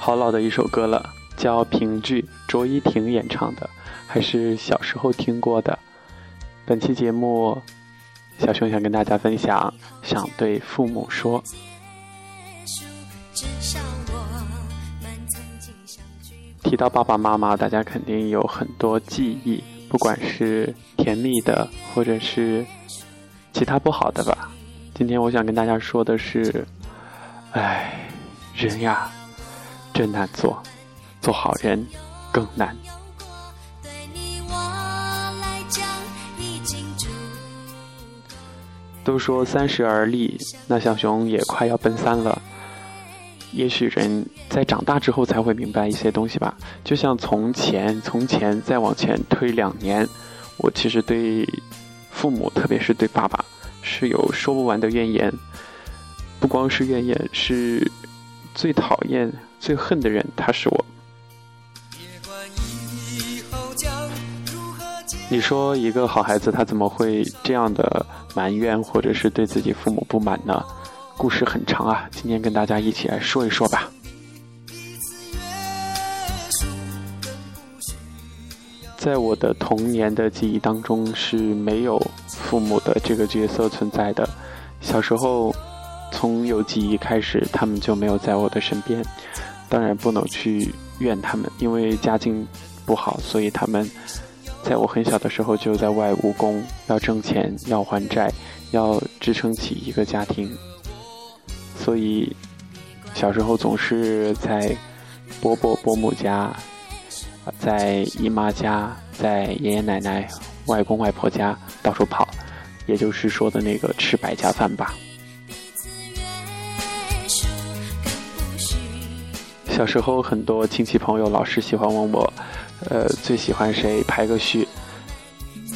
好老的一首歌了，叫《凭据》，卓依婷演唱的，还是小时候听过的。本期节目，小熊想跟大家分享，想对父母说。提到爸爸妈妈，大家肯定有很多记忆，不管是甜蜜的，或者是其他不好的吧。今天我想跟大家说的是，哎，人呀。真难做，做好人更难。都说三十而立，那小熊也快要奔三了。也许人在长大之后才会明白一些东西吧。就像从前，从前再往前推两年，我其实对父母，特别是对爸爸，是有说不完的怨言。不光是怨言，是最讨厌。最恨的人，他是我。你说一个好孩子，他怎么会这样的埋怨，或者是对自己父母不满呢？故事很长啊，今天跟大家一起来说一说吧。在我的童年的记忆当中是没有父母的这个角色存在的。小时候，从有记忆开始，他们就没有在我的身边。当然不能去怨他们，因为家境不好，所以他们在我很小的时候就在外务工，要挣钱，要还债，要支撑起一个家庭。所以小时候总是在伯伯伯母家，在姨妈家，在爷爷奶奶、外公外婆家到处跑，也就是说的那个吃百家饭吧。小时候，很多亲戚朋友老是喜欢问我，呃，最喜欢谁排个序，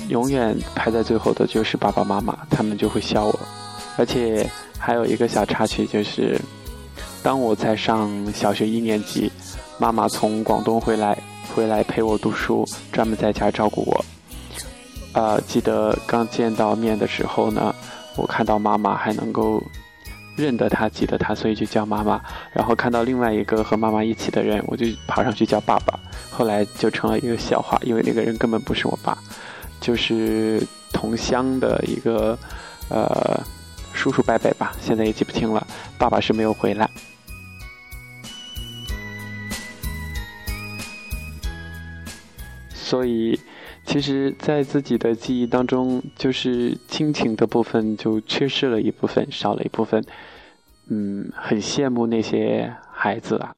永远排在最后的就是爸爸妈妈，他们就会笑我。而且还有一个小插曲，就是当我在上小学一年级，妈妈从广东回来，回来陪我读书，专门在家照顾我。呃，记得刚见到面的时候呢，我看到妈妈还能够。认得他，记得他，所以就叫妈妈。然后看到另外一个和妈妈一起的人，我就跑上去叫爸爸。后来就成了一个笑话，因为那个人根本不是我爸，就是同乡的一个呃叔叔伯伯吧，现在也记不清了。爸爸是没有回来，所以其实，在自己的记忆当中，就是亲情的部分就缺失了一部分，少了一部分。嗯，很羡慕那些孩子啊，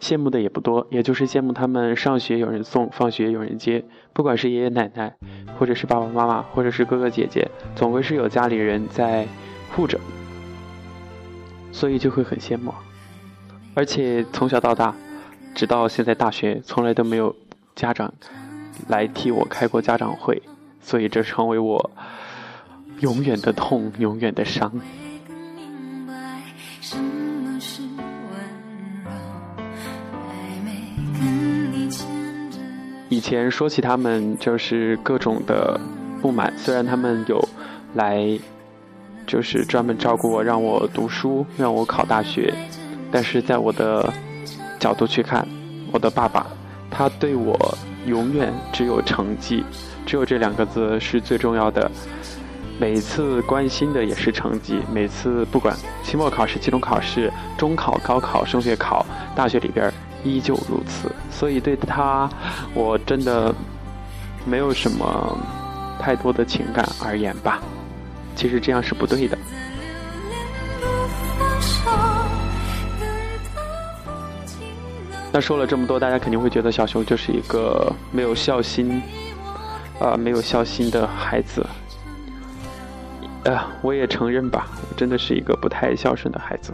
羡慕的也不多，也就是羡慕他们上学有人送，放学有人接，不管是爷爷奶奶，或者是爸爸妈妈，或者是哥哥姐姐，总归是有家里人在护着，所以就会很羡慕。而且从小到大，直到现在大学，从来都没有家长来替我开过家长会，所以这成为我。永远的痛，永远的伤。以前说起他们，就是各种的不满。虽然他们有来，就是专门照顾我，让我读书，让我考大学，但是在我的角度去看，我的爸爸，他对我永远只有成绩，只有这两个字是最重要的。每次关心的也是成绩，每次不管期末考试、期中考试、中考、高考、升学考、大学里边依旧如此。所以对他，我真的没有什么太多的情感而言吧。其实这样是不对的。说了这么多，大家肯定会觉得小熊就是一个没有孝心，呃，没有孝心的孩子。啊，我也承认吧，我真的是一个不太孝顺的孩子。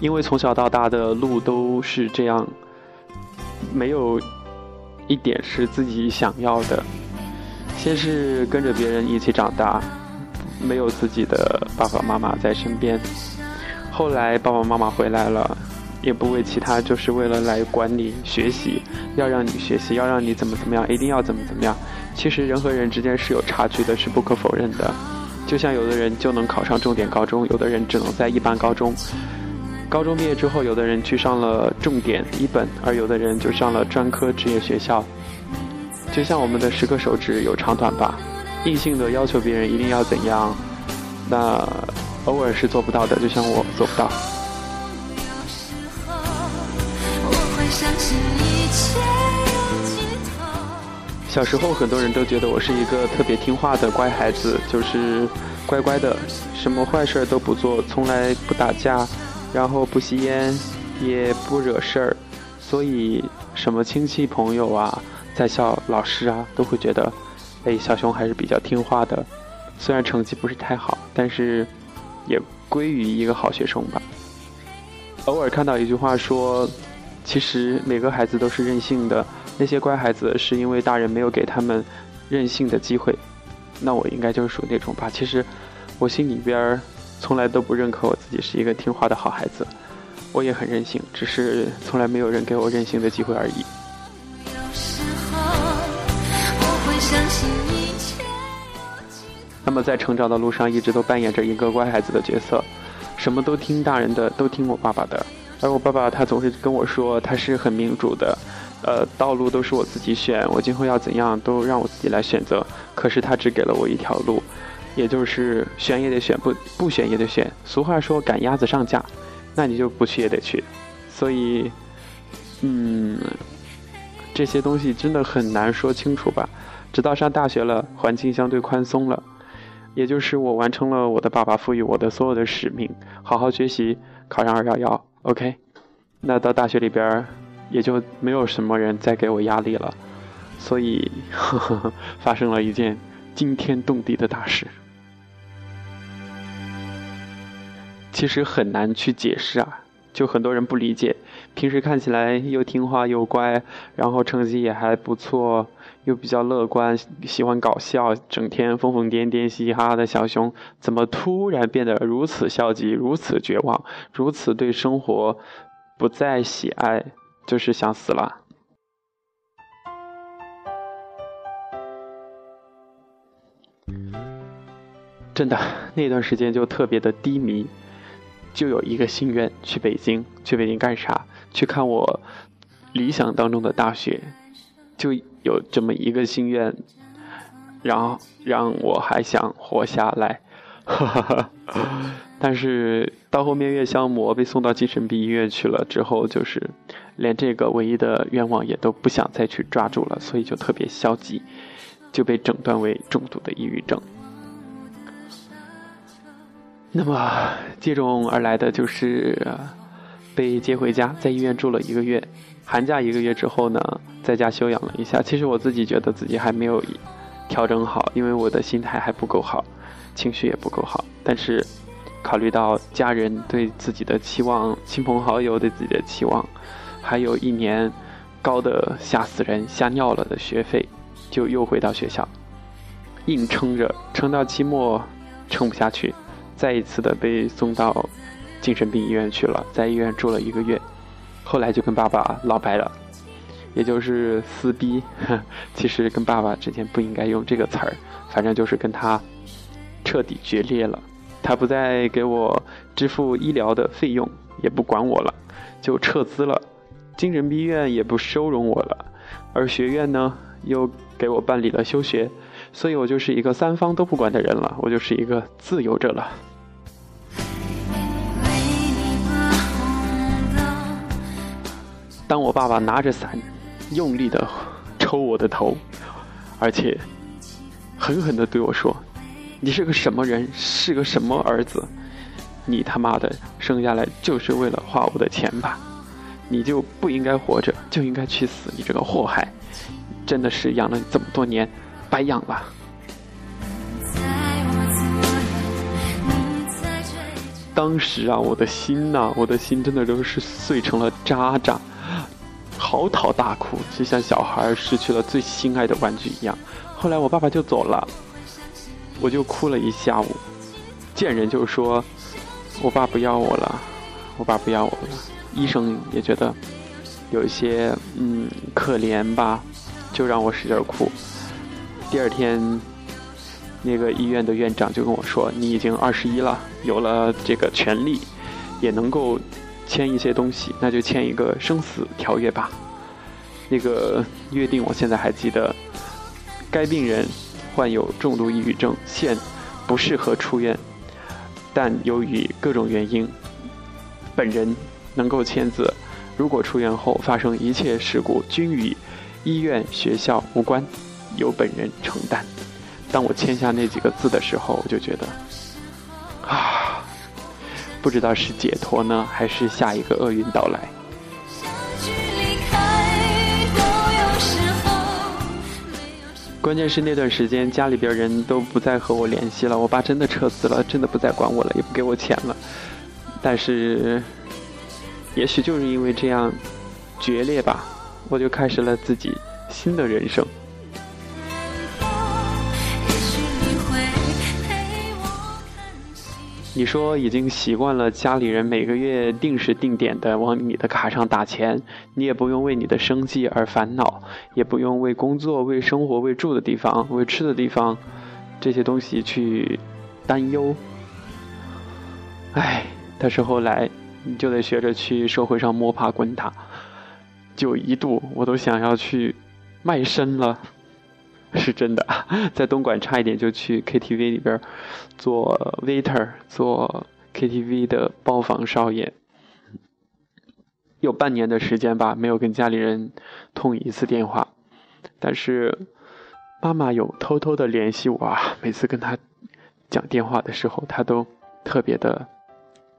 因为从小到大的路都是这样，没有一点是自己想要的。先是跟着别人一起长大，没有自己的爸爸妈妈在身边。后来爸爸妈妈回来了。也不为其他，就是为了来管你学习，要让你学习，要让你怎么怎么样，一定要怎么怎么样。其实人和人之间是有差距的，是不可否认的。就像有的人就能考上重点高中，有的人只能在一般高中。高中毕业之后，有的人去上了重点一本，而有的人就上了专科职业学校。就像我们的十个手指有长短吧，硬性的要求别人一定要怎样，那偶尔是做不到的。就像我做不到。小时候，很多人都觉得我是一个特别听话的乖孩子，就是乖乖的，什么坏事儿都不做，从来不打架，然后不吸烟，也不惹事儿，所以什么亲戚朋友啊，在校老师啊，都会觉得，哎，小熊还是比较听话的，虽然成绩不是太好，但是也归于一个好学生吧。偶尔看到一句话说，其实每个孩子都是任性的。那些乖孩子是因为大人没有给他们任性的机会，那我应该就是属那种吧。其实我心里边从来都不认可我自己是一个听话的好孩子，我也很任性，只是从来没有人给我任性的机会而已。相信一切那么在成长的路上，一直都扮演着一个乖孩子的角色，什么都听大人的，都听我爸爸的。而我爸爸他总是跟我说，他是很民主的。呃，道路都是我自己选，我今后要怎样都让我自己来选择。可是他只给了我一条路，也就是选也得选，不不选也得选。俗话说赶鸭子上架，那你就不去也得去。所以，嗯，这些东西真的很难说清楚吧。直到上大学了，环境相对宽松了，也就是我完成了我的爸爸赋予我的所有的使命，好好学习，考上二幺幺。OK，那到大学里边。也就没有什么人再给我压力了，所以呵 呵发生了一件惊天动地的大事。其实很难去解释啊，就很多人不理解。平时看起来又听话又乖，然后成绩也还不错，又比较乐观，喜欢搞笑，整天疯疯癫癫、嘻嘻哈哈的小熊，怎么突然变得如此消极、如此绝望、如此对生活不再喜爱？就是想死了，真的那段时间就特别的低迷，就有一个心愿去北京，去北京干啥？去看我理想当中的大学，就有这么一个心愿，然后让我还想活下来。但是到后面岳相魔被送到精神病医院去了之后，就是连这个唯一的愿望也都不想再去抓住了，所以就特别消极，就被诊断为重度的抑郁症。那么接踵而来的就是被接回家，在医院住了一个月，寒假一个月之后呢，在家休养了一下。其实我自己觉得自己还没有调整好，因为我的心态还不够好。情绪也不够好，但是考虑到家人对自己的期望、亲朋好友对自己的期望，还有一年高的吓死人、吓尿了的学费，就又回到学校，硬撑着，撑到期末撑不下去，再一次的被送到精神病医院去了，在医院住了一个月，后来就跟爸爸闹掰了，也就是撕逼。其实跟爸爸之间不应该用这个词儿，反正就是跟他。彻底决裂了，他不再给我支付医疗的费用，也不管我了，就撤资了。精神病院也不收容我了，而学院呢，又给我办理了休学，所以我就是一个三方都不管的人了，我就是一个自由者了。当我爸爸拿着伞，用力的抽我的头，而且狠狠的对我说。你是个什么人？是个什么儿子？你他妈的生下来就是为了花我的钱吧？你就不应该活着，就应该去死！你这个祸害，真的是养了你这么多年，白养了。当时啊，我的心呐，我的心真的都是碎成了渣渣，嚎啕大哭，就像小孩失去了最心爱的玩具一样。后来我爸爸就走了。我就哭了一下午，见人就说：“我爸不要我了，我爸不要我了。”医生也觉得有一些嗯可怜吧，就让我使劲哭。第二天，那个医院的院长就跟我说：“你已经二十一了，有了这个权利，也能够签一些东西，那就签一个生死条约吧。”那个约定我现在还记得。该病人患有重度抑郁症，现不适合出院，但由于各种原因，本人能够签字。如果出院后发生一切事故，均与医院、学校无关，由本人承担。当我签下那几个字的时候，我就觉得，啊，不知道是解脱呢，还是下一个厄运到来。关键是那段时间家里边人都不再和我联系了，我爸真的撤资了，真的不再管我了，也不给我钱了。但是，也许就是因为这样决裂吧，我就开始了自己新的人生。你说已经习惯了家里人每个月定时定点的往你的卡上打钱，你也不用为你的生计而烦恼，也不用为工作、为生活、为住的地方、为吃的地方这些东西去担忧。唉，但是后来你就得学着去社会上摸爬滚打，就一度我都想要去卖身了。是真的，在东莞差一点就去 KTV 里边做 waiter，做 KTV 的包房少爷。有半年的时间吧，没有跟家里人通一次电话，但是妈妈有偷偷的联系我啊。每次跟她讲电话的时候，她都特别的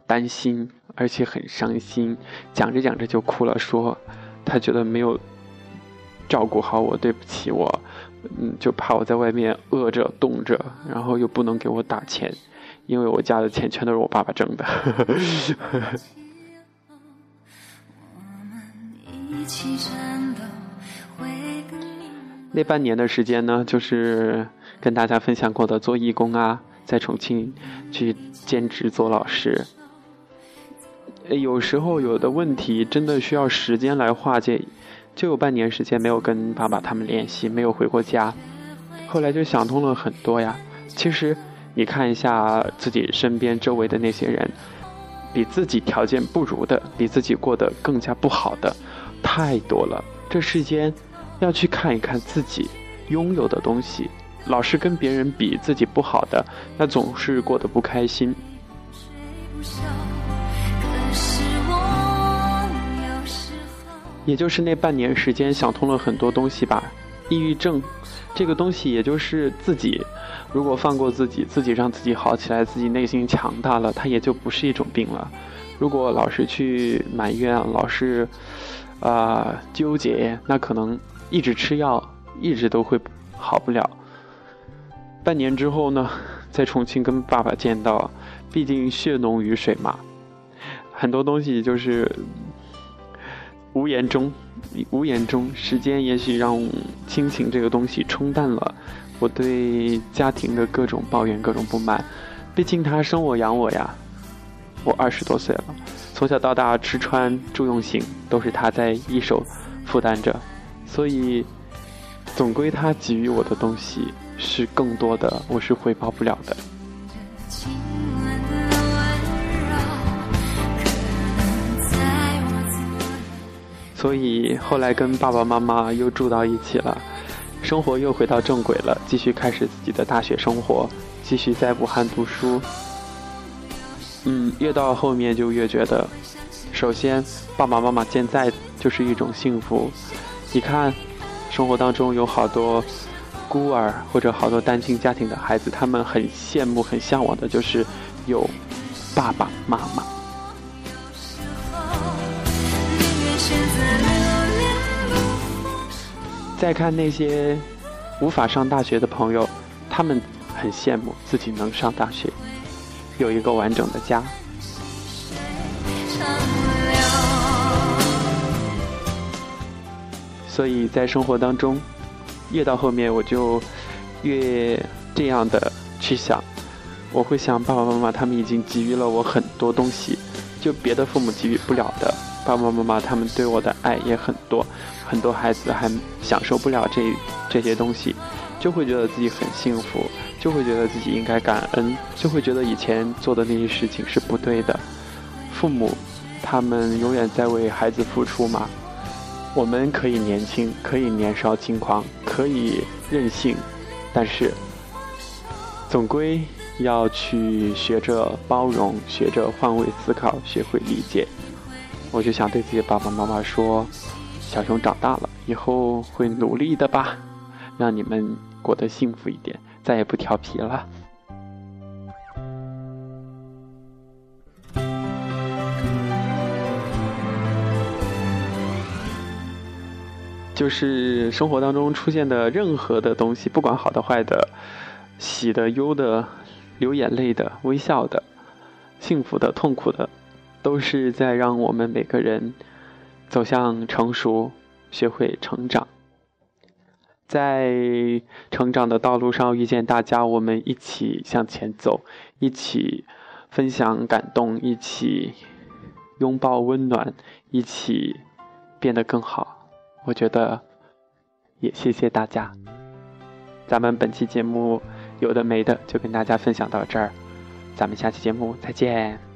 担心，而且很伤心，讲着讲着就哭了，说她觉得没有照顾好我，对不起我。嗯，就怕我在外面饿着冻着，然后又不能给我打钱，因为我家的钱全都是我爸爸挣的。那半年的时间呢，就是跟大家分享过的做义工啊，在重庆去兼职做老师。有时候有的问题真的需要时间来化解。就有半年时间没有跟爸爸他们联系，没有回过家。后来就想通了很多呀。其实你看一下自己身边周围的那些人，比自己条件不如的，比自己过得更加不好的，太多了。这世间要去看一看自己拥有的东西，老是跟别人比自己不好的，那总是过得不开心。也就是那半年时间，想通了很多东西吧。抑郁症，这个东西，也就是自己，如果放过自己，自己让自己好起来，自己内心强大了，它也就不是一种病了。如果老是去埋怨，老是，啊纠结，那可能一直吃药，一直都会好不了。半年之后呢，在重庆跟爸爸见到，毕竟血浓于水嘛，很多东西就是。无言中，无言中，时间也许让亲情这个东西冲淡了我对家庭的各种抱怨、各种不满。毕竟他生我养我呀，我二十多岁了，从小到大吃穿住用行都是他在一手负担着，所以总归他给予我的东西是更多的，我是回报不了的。所以后来跟爸爸妈妈又住到一起了，生活又回到正轨了，继续开始自己的大学生活，继续在武汉读书。嗯，越到后面就越觉得，首先爸爸妈妈健在就是一种幸福。你看，生活当中有好多孤儿或者好多单亲家庭的孩子，他们很羡慕、很向往的就是有爸爸妈妈。再看那些无法上大学的朋友，他们很羡慕自己能上大学，有一个完整的家。所以在生活当中，越到后面我就越这样的去想，我会想爸爸妈妈他们已经给予了我很多东西，就别的父母给予不了的。爸爸妈妈他们对我的爱也很多，很多孩子还享受不了这这些东西，就会觉得自己很幸福，就会觉得自己应该感恩，就会觉得以前做的那些事情是不对的。父母，他们永远在为孩子付出嘛。我们可以年轻，可以年少轻狂，可以任性，但是总归要去学着包容，学着换位思考，学会理解。我就想对自己的爸爸妈妈说：“小熊长大了以后会努力的吧，让你们过得幸福一点，再也不调皮了。”就是生活当中出现的任何的东西，不管好的坏的、喜的忧的、流眼泪的、微笑的、幸福的、痛苦的，都是在让我们每个人走向成熟，学会成长。在成长的道路上遇见大家，我们一起向前走，一起分享感动，一起拥抱温暖，一起变得更好。我觉得，也谢谢大家。咱们本期节目有的没的就跟大家分享到这儿，咱们下期节目再见。